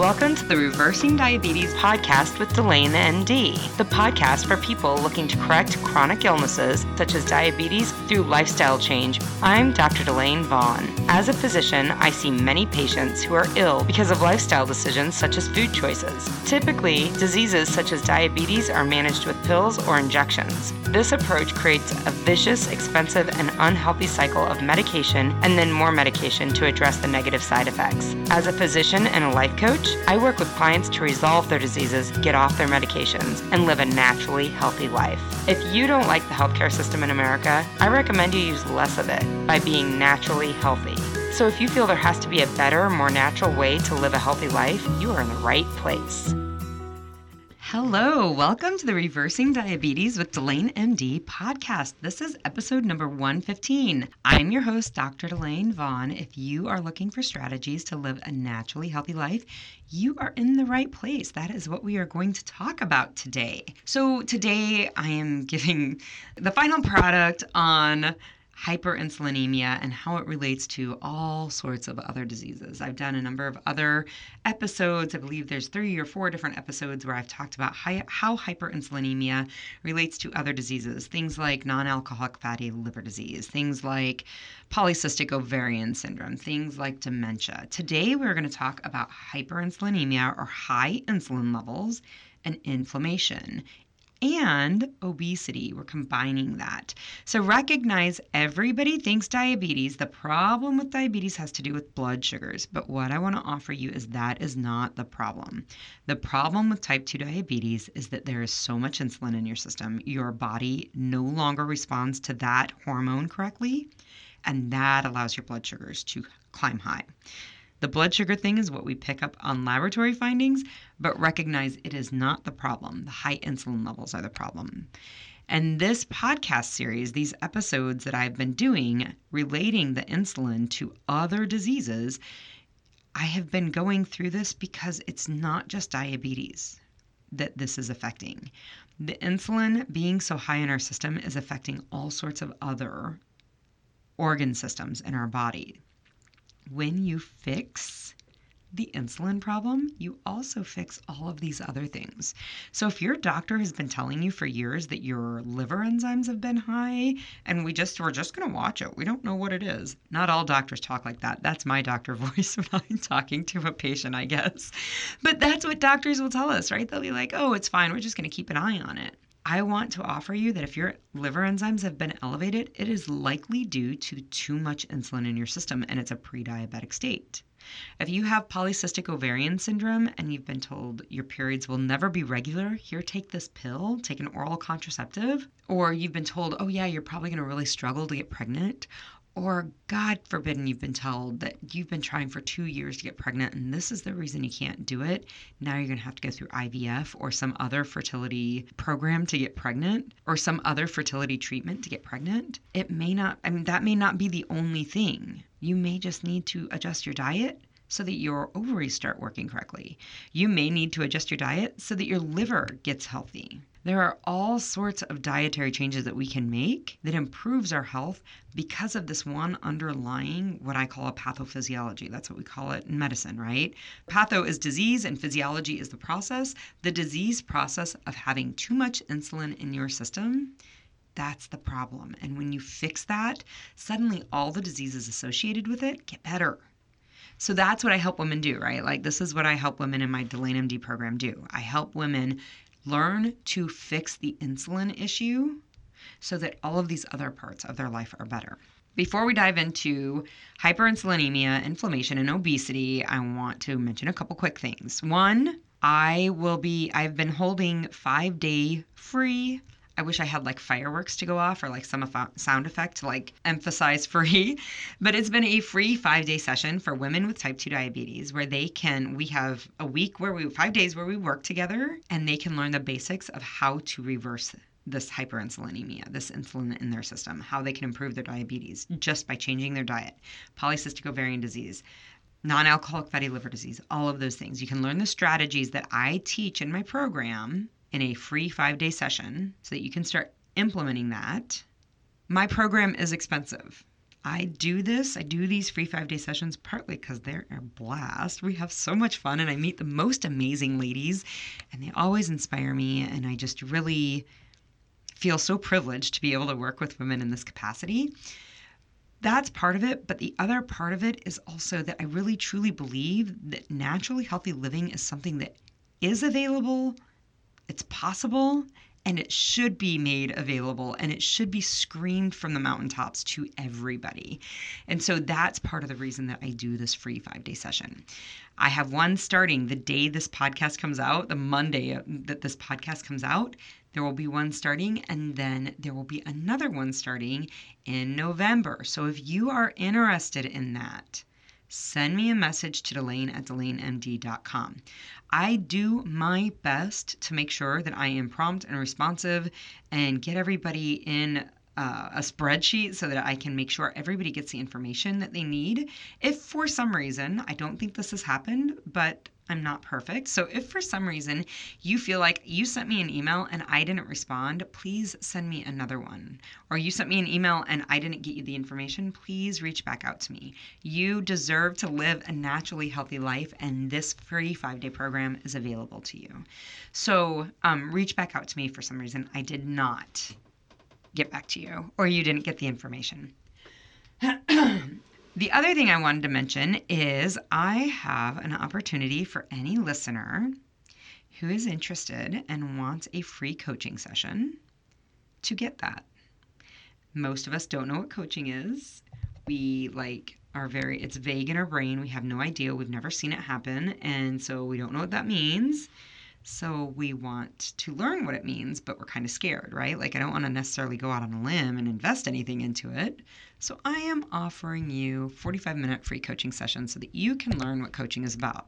Welcome to the Reversing Diabetes podcast with Delane MD, the podcast for people looking to correct chronic illnesses such as diabetes through lifestyle change. I'm Dr. Delane Vaughn. As a physician, I see many patients who are ill because of lifestyle decisions such as food choices. Typically, diseases such as diabetes are managed with pills or injections. This approach creates a vicious, expensive, and unhealthy cycle of medication and then more medication to address the negative side effects. As a physician and a life coach, I work with clients to resolve their diseases, get off their medications, and live a naturally healthy life. If you don't like the healthcare system in America, I recommend you use less of it by being naturally healthy. So if you feel there has to be a better, more natural way to live a healthy life, you are in the right place. Hello, welcome to the Reversing Diabetes with Delane MD podcast. This is episode number 115. I'm your host, Dr. Delane Vaughn. If you are looking for strategies to live a naturally healthy life, you are in the right place. That is what we are going to talk about today. So, today I am giving the final product on hyperinsulinemia and how it relates to all sorts of other diseases. I've done a number of other episodes. I believe there's three or four different episodes where I've talked about how hyperinsulinemia relates to other diseases, things like non alcoholic fatty liver disease, things like polycystic ovarian syndrome, things like dementia. Today, we're going to talk about hyperinsulinemia or high insulin levels and inflammation and obesity. We're combining that. So recognize everybody thinks diabetes. The problem with diabetes has to do with blood sugars. But what I want to offer you is that is not the problem. The problem with type 2 diabetes is that there is so much insulin in your system, your body no longer responds to that hormone correctly. And that allows your blood sugars to climb high. The blood sugar thing is what we pick up on laboratory findings, but recognize it is not the problem. The high insulin levels are the problem. And this podcast series, these episodes that I've been doing relating the insulin to other diseases, I have been going through this because it's not just diabetes that this is affecting. The insulin being so high in our system is affecting all sorts of other organ systems in our body when you fix the insulin problem, you also fix all of these other things. So if your doctor has been telling you for years that your liver enzymes have been high and we just we're just going to watch it. We don't know what it is. Not all doctors talk like that. That's my doctor voice when I'm talking to a patient, I guess. But that's what doctors will tell us, right? They'll be like, "Oh, it's fine. We're just going to keep an eye on it." I want to offer you that if your liver enzymes have been elevated, it is likely due to too much insulin in your system and it's a pre diabetic state. If you have polycystic ovarian syndrome and you've been told your periods will never be regular, here, take this pill, take an oral contraceptive, or you've been told, oh, yeah, you're probably going to really struggle to get pregnant, or God forbid, you've been told that you've been trying for two years to get pregnant and this is the reason you can't do it. Now you're going to have to go through IVF or some other fertility program to get pregnant or some other fertility treatment to get pregnant. It may not, I mean, that may not be the only thing. You may just need to adjust your diet so that your ovaries start working correctly. You may need to adjust your diet so that your liver gets healthy. There are all sorts of dietary changes that we can make that improves our health because of this one underlying what I call a pathophysiology. That's what we call it in medicine, right? Patho is disease and physiology is the process. The disease process of having too much insulin in your system that's the problem. And when you fix that, suddenly all the diseases associated with it get better. So that's what I help women do, right? Like this is what I help women in my Delane MD program do. I help women learn to fix the insulin issue so that all of these other parts of their life are better. Before we dive into hyperinsulinemia, inflammation, and obesity, I want to mention a couple quick things. One, I will be, I've been holding five day free I wish I had like fireworks to go off or like some sound effect to like emphasize free. But it's been a free five day session for women with type 2 diabetes where they can, we have a week where we, five days where we work together and they can learn the basics of how to reverse this hyperinsulinemia, this insulin in their system, how they can improve their diabetes just by changing their diet, polycystic ovarian disease, non alcoholic fatty liver disease, all of those things. You can learn the strategies that I teach in my program in a free five day session so that you can start implementing that. My program is expensive. I do this, I do these free five day sessions partly because they're a blast. We have so much fun, and I meet the most amazing ladies, and they always inspire me. And I just really feel so privileged to be able to work with women in this capacity. That's part of it. But the other part of it is also that I really truly believe that naturally healthy living is something that is available, it's possible, and it should be made available and it should be screamed from the mountaintops to everybody. And so that's part of the reason that I do this free five day session. I have one starting the day this podcast comes out, the Monday uh, that this podcast comes out. There will be one starting, and then there will be another one starting in November. So if you are interested in that, send me a message to Delane at DelaneMD.com. I do my best to make sure that I am prompt and responsive and get everybody in uh, a spreadsheet so that I can make sure everybody gets the information that they need. If for some reason, I don't think this has happened, but I'm not perfect. So if for some reason you feel like you sent me an email and I didn't respond, please send me another one. Or you sent me an email and I didn't get you the information, please reach back out to me. You deserve to live a naturally healthy life, and this free five day program is available to you. So um, reach back out to me for some reason. I did not get back to you, or you didn't get the information. The other thing I wanted to mention is I have an opportunity for any listener who is interested and wants a free coaching session to get that. Most of us don't know what coaching is. We like are very it's vague in our brain. We have no idea. We've never seen it happen, and so we don't know what that means. So we want to learn what it means, but we're kind of scared, right? Like, I don't want to necessarily go out on a limb and invest anything into it. So I am offering you 45 minute free coaching sessions so that you can learn what coaching is about.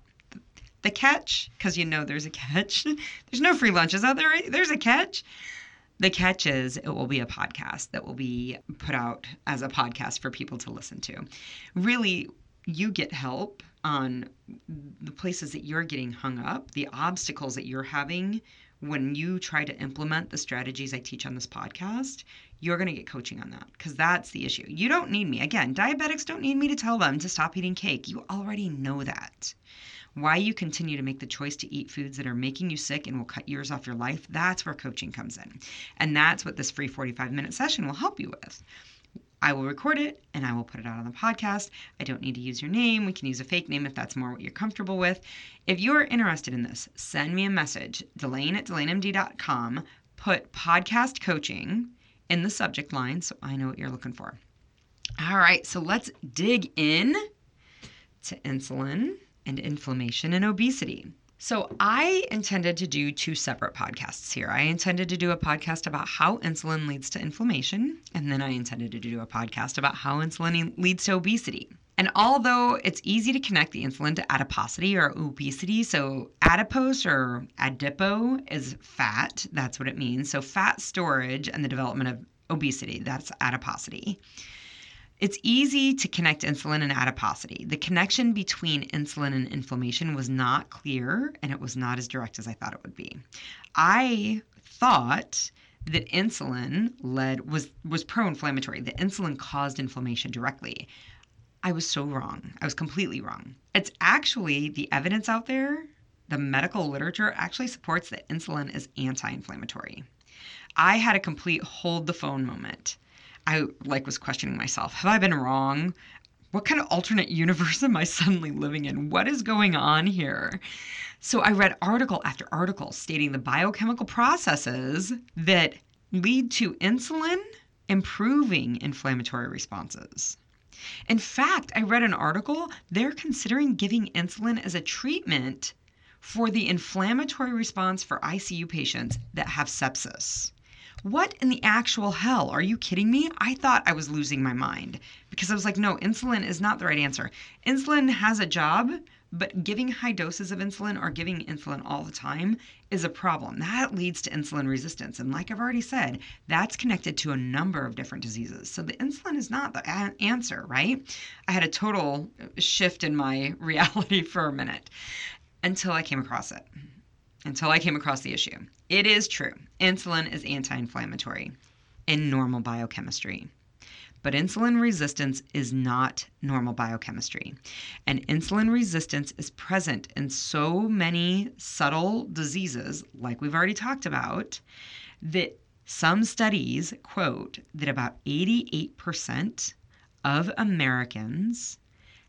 The catch, because you know there's a catch, there's no free lunches out there, right? There's a catch. The catch is it will be a podcast that will be put out as a podcast for people to listen to. Really, you get help on the places that you're getting hung up, the obstacles that you're having when you try to implement the strategies I teach on this podcast, you're going to get coaching on that because that's the issue. You don't need me. Again, diabetics don't need me to tell them to stop eating cake. You already know that. Why you continue to make the choice to eat foods that are making you sick and will cut years off your life, that's where coaching comes in. And that's what this free 45 minute session will help you with. I will record it and I will put it out on the podcast. I don't need to use your name. We can use a fake name if that's more what you're comfortable with. If you're interested in this, send me a message, Delane at DelaneMD.com. Put podcast coaching in the subject line so I know what you're looking for. All right, so let's dig in to insulin and inflammation and obesity. So, I intended to do two separate podcasts here. I intended to do a podcast about how insulin leads to inflammation, and then I intended to do a podcast about how insulin leads to obesity. And although it's easy to connect the insulin to adiposity or obesity, so adipose or adipo is fat, that's what it means. So, fat storage and the development of obesity, that's adiposity. It's easy to connect insulin and adiposity. The connection between insulin and inflammation was not clear and it was not as direct as I thought it would be. I thought that insulin led was was pro-inflammatory. That insulin caused inflammation directly. I was so wrong. I was completely wrong. It's actually the evidence out there, the medical literature actually supports that insulin is anti-inflammatory. I had a complete hold the phone moment. I like was questioning myself. Have I been wrong? What kind of alternate universe am I suddenly living in? What is going on here? So I read article after article stating the biochemical processes that lead to insulin improving inflammatory responses. In fact, I read an article, they're considering giving insulin as a treatment for the inflammatory response for ICU patients that have sepsis. What in the actual hell? Are you kidding me? I thought I was losing my mind because I was like, no, insulin is not the right answer. Insulin has a job, but giving high doses of insulin or giving insulin all the time is a problem. That leads to insulin resistance. And like I've already said, that's connected to a number of different diseases. So the insulin is not the a- answer, right? I had a total shift in my reality for a minute until I came across it until I came across the issue. It is true. Insulin is anti inflammatory in normal biochemistry. But insulin resistance is not normal biochemistry. And insulin resistance is present in so many subtle diseases, like we've already talked about, that some studies quote that about 88% of Americans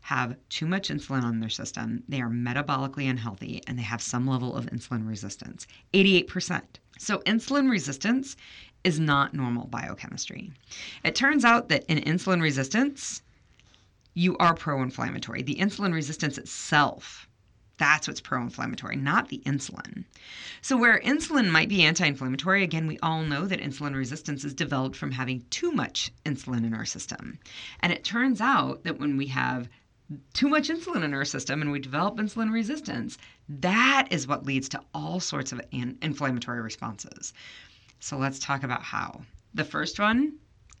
have too much insulin on their system. They are metabolically unhealthy and they have some level of insulin resistance. 88%. So, insulin resistance is not normal biochemistry. It turns out that in insulin resistance, you are pro inflammatory. The insulin resistance itself that's what's pro inflammatory, not the insulin. So, where insulin might be anti inflammatory, again, we all know that insulin resistance is developed from having too much insulin in our system. And it turns out that when we have too much insulin in our system and we develop insulin resistance, that is what leads to all sorts of inflammatory responses. So, let's talk about how. The first one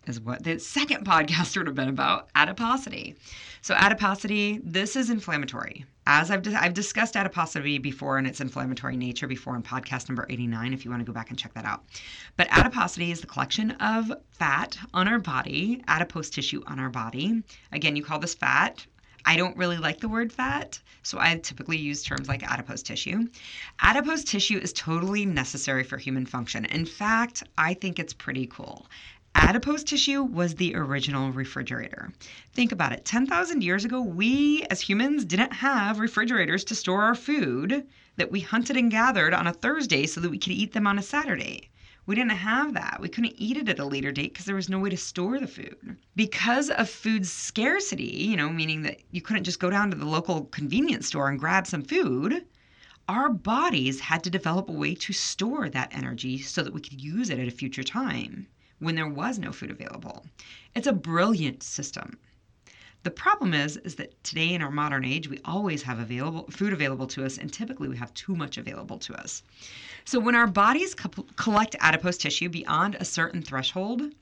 is what the second podcast would have been about adiposity. So, adiposity, this is inflammatory. As I've, I've discussed adiposity before and its inflammatory nature before in podcast number 89, if you want to go back and check that out. But adiposity is the collection of fat on our body, adipose tissue on our body. Again, you call this fat. I don't really like the word fat, so I typically use terms like adipose tissue. Adipose tissue is totally necessary for human function. In fact, I think it's pretty cool. Adipose tissue was the original refrigerator. Think about it 10,000 years ago, we as humans didn't have refrigerators to store our food that we hunted and gathered on a Thursday so that we could eat them on a Saturday. We didn't have that. We couldn't eat it at a later date because there was no way to store the food. Because of food scarcity, you know, meaning that you couldn't just go down to the local convenience store and grab some food, our bodies had to develop a way to store that energy so that we could use it at a future time when there was no food available. It's a brilliant system. The problem is is that today in our modern age we always have available food available to us and typically we have too much available to us. So when our bodies co- collect adipose tissue beyond a certain threshold,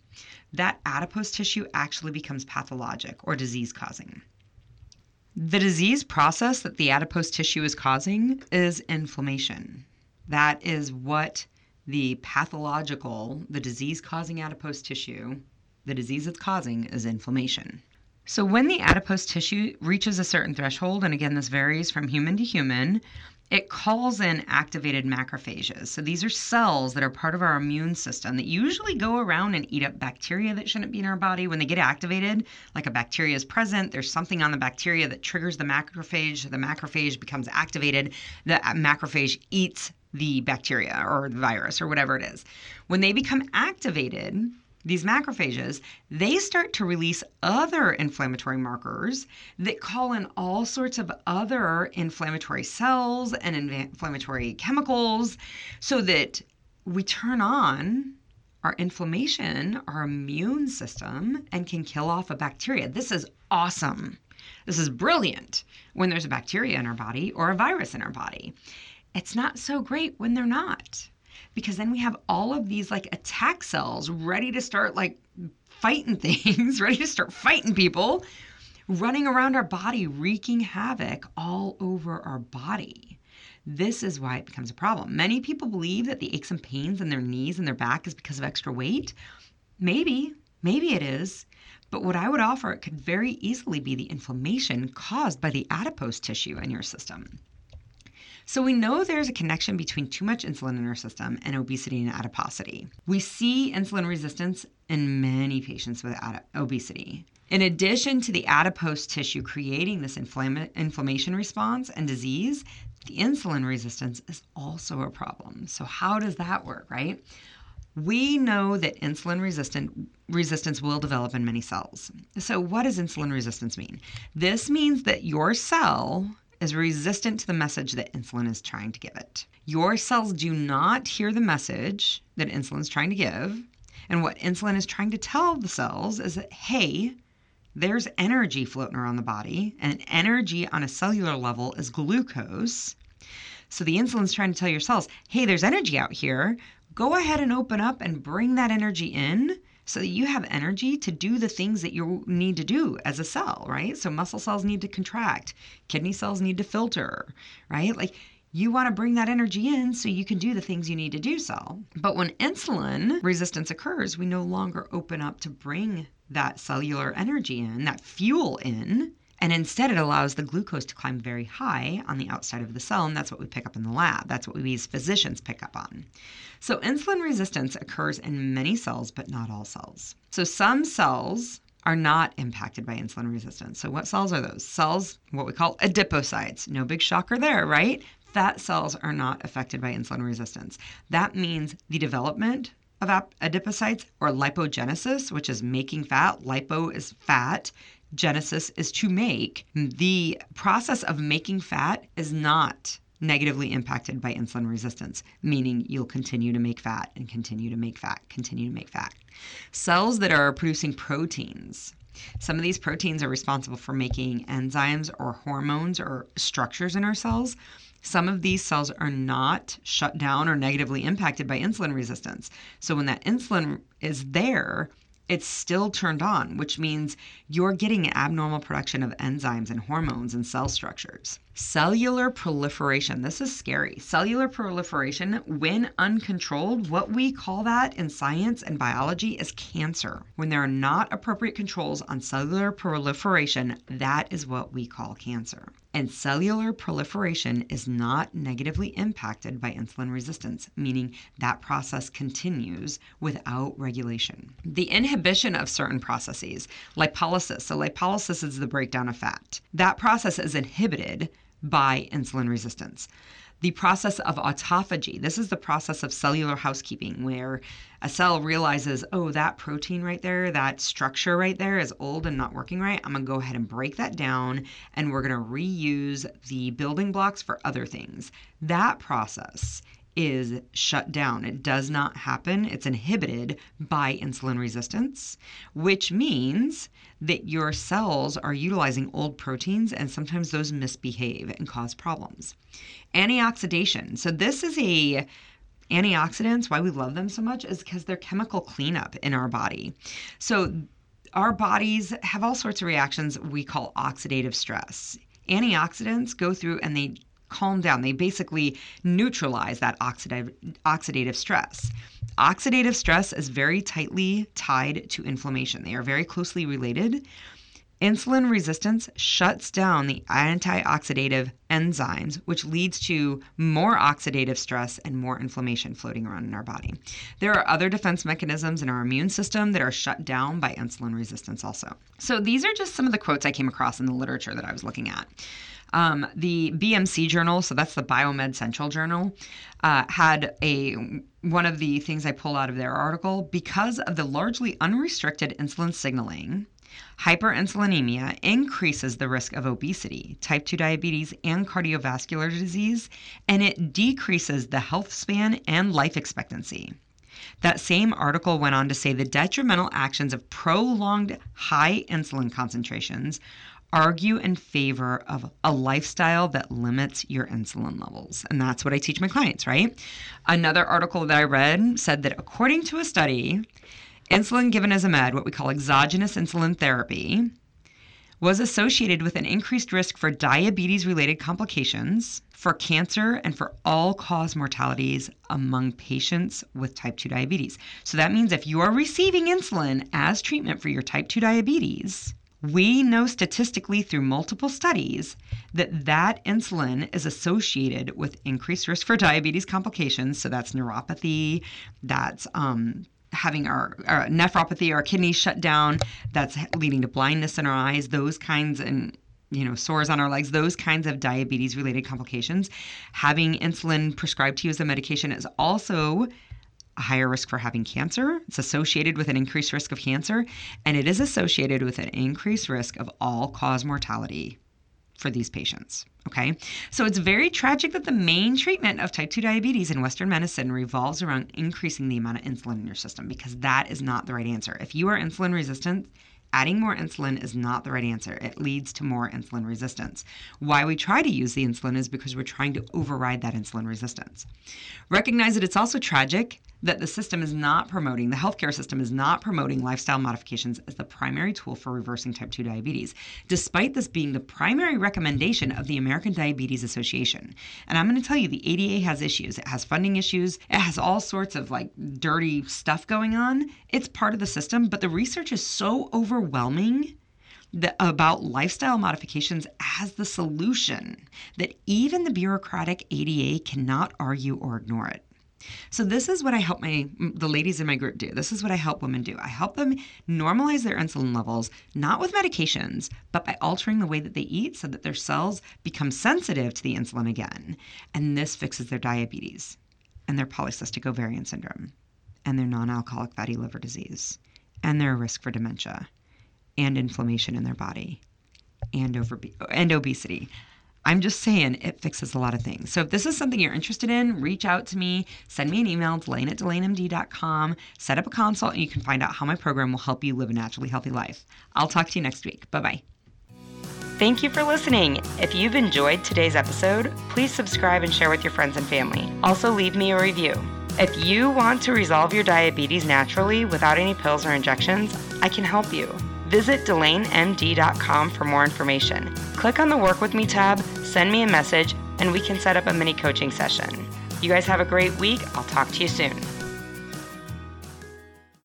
that adipose tissue actually becomes pathologic or disease causing. The disease process that the adipose tissue is causing is inflammation. That is what the pathological, the disease causing adipose tissue, the disease it's causing is inflammation. So, when the adipose tissue reaches a certain threshold, and again, this varies from human to human, it calls in activated macrophages. So, these are cells that are part of our immune system that usually go around and eat up bacteria that shouldn't be in our body. When they get activated, like a bacteria is present, there's something on the bacteria that triggers the macrophage. The macrophage becomes activated. The macrophage eats the bacteria or the virus or whatever it is. When they become activated, these macrophages, they start to release other inflammatory markers that call in all sorts of other inflammatory cells and inflammatory chemicals so that we turn on our inflammation, our immune system, and can kill off a bacteria. This is awesome. This is brilliant when there's a bacteria in our body or a virus in our body. It's not so great when they're not because then we have all of these like attack cells ready to start like fighting things, ready to start fighting people, running around our body, wreaking havoc all over our body. This is why it becomes a problem. Many people believe that the aches and pains in their knees and their back is because of extra weight. Maybe, maybe it is. But what I would offer, it could very easily be the inflammation caused by the adipose tissue in your system. So we know there's a connection between too much insulin in our system and obesity and adiposity. We see insulin resistance in many patients with ad- obesity. In addition to the adipose tissue creating this inflama- inflammation response and disease, the insulin resistance is also a problem. So, how does that work, right? We know that insulin resistant resistance will develop in many cells. So, what does insulin resistance mean? This means that your cell is resistant to the message that insulin is trying to give it. Your cells do not hear the message that insulin is trying to give. And what insulin is trying to tell the cells is that, hey, there's energy floating around the body, and energy on a cellular level is glucose. So the insulin's trying to tell your cells, hey, there's energy out here. Go ahead and open up and bring that energy in so that you have energy to do the things that you need to do as a cell, right? So muscle cells need to contract, kidney cells need to filter, right? Like you want to bring that energy in so you can do the things you need to do so. But when insulin resistance occurs, we no longer open up to bring that cellular energy in, that fuel in. And instead, it allows the glucose to climb very high on the outside of the cell. And that's what we pick up in the lab. That's what we as physicians pick up on. So, insulin resistance occurs in many cells, but not all cells. So, some cells are not impacted by insulin resistance. So, what cells are those? Cells, what we call adipocytes. No big shocker there, right? fat cells are not affected by insulin resistance. That means the development of adipocytes or lipogenesis, which is making fat, lipo is fat, genesis is to make. The process of making fat is not negatively impacted by insulin resistance, meaning you'll continue to make fat and continue to make fat, continue to make fat. Cells that are producing proteins, some of these proteins are responsible for making enzymes or hormones or structures in our cells. Some of these cells are not shut down or negatively impacted by insulin resistance. So when that insulin is there, it's still turned on, which means you're getting abnormal production of enzymes and hormones and cell structures. Cellular proliferation. This is scary. Cellular proliferation, when uncontrolled, what we call that in science and biology is cancer. When there are not appropriate controls on cellular proliferation, that is what we call cancer and cellular proliferation is not negatively impacted by insulin resistance, meaning that process continues without regulation. The inhibition of certain processes, lipolysis, so lipolysis is the breakdown of fat, that process is inhibited by insulin resistance the process of autophagy. This is the process of cellular housekeeping where a cell realizes, oh, that protein right there, that structure right there is old and not working right. I'm going to go ahead and break that down and we're going to reuse the building blocks for other things. That process is shut down. It does not happen. It's inhibited by insulin resistance, which means that your cells are utilizing old proteins and sometimes those misbehave and cause problems. Antioxidation. So this is a antioxidants, why we love them so much is because they're chemical cleanup in our body. So our bodies have all sorts of reactions we call oxidative stress. Antioxidants go through and they calm down. They basically neutralize that oxidative, oxidative stress. Oxidative stress is very tightly tied to inflammation, they are very closely related. Insulin resistance shuts down the antioxidative enzymes, which leads to more oxidative stress and more inflammation floating around in our body. There are other defense mechanisms in our immune system that are shut down by insulin resistance, also. So, these are just some of the quotes I came across in the literature that I was looking at. Um, the BMC journal, so that's the Biomed Central journal, uh, had a one of the things I pull out of their article because of the largely unrestricted insulin signaling. Hyperinsulinemia increases the risk of obesity, type 2 diabetes, and cardiovascular disease, and it decreases the health span and life expectancy. That same article went on to say the detrimental actions of prolonged high insulin concentrations argue in favor of a lifestyle that limits your insulin levels. And that's what I teach my clients, right? Another article that I read said that according to a study, insulin given as a med, what we call exogenous insulin therapy, was associated with an increased risk for diabetes related complications, for cancer, and for all cause mortalities among patients with type 2 diabetes. So that means if you are receiving insulin as treatment for your type 2 diabetes, we know statistically through multiple studies that that insulin is associated with increased risk for diabetes complications. So that's neuropathy, that's um, having our, our nephropathy, our kidneys shut down, that's leading to blindness in our eyes, those kinds and you know, sores on our legs, those kinds of diabetes related complications. Having insulin prescribed to you as a medication is also a higher risk for having cancer. It's associated with an increased risk of cancer, and it is associated with an increased risk of all cause mortality for these patients. Okay, so it's very tragic that the main treatment of type 2 diabetes in Western medicine revolves around increasing the amount of insulin in your system because that is not the right answer. If you are insulin resistant, adding more insulin is not the right answer. It leads to more insulin resistance. Why we try to use the insulin is because we're trying to override that insulin resistance. Recognize that it's also tragic that the system is not promoting, the healthcare system is not promoting lifestyle modifications as the primary tool for reversing type 2 diabetes, despite this being the primary recommendation of the American Diabetes Association. And I'm going to tell you, the ADA has issues. It has funding issues, it has all sorts of like dirty stuff going on. It's part of the system, but the research is so overwhelming the, about lifestyle modifications as the solution that even the bureaucratic ADA cannot argue or ignore it. So this is what I help my the ladies in my group do. This is what I help women do. I help them normalize their insulin levels not with medications, but by altering the way that they eat so that their cells become sensitive to the insulin again. And this fixes their diabetes and their polycystic ovarian syndrome and their non-alcoholic fatty liver disease and their risk for dementia and inflammation in their body and over and obesity. I'm just saying it fixes a lot of things. So if this is something you're interested in, reach out to me, send me an email, Delane at DelaneMD.com, set up a consult, and you can find out how my program will help you live a naturally healthy life. I'll talk to you next week. Bye bye. Thank you for listening. If you've enjoyed today's episode, please subscribe and share with your friends and family. Also, leave me a review. If you want to resolve your diabetes naturally without any pills or injections, I can help you. Visit DelaneMD.com for more information. Click on the Work With Me tab, send me a message, and we can set up a mini coaching session. You guys have a great week. I'll talk to you soon.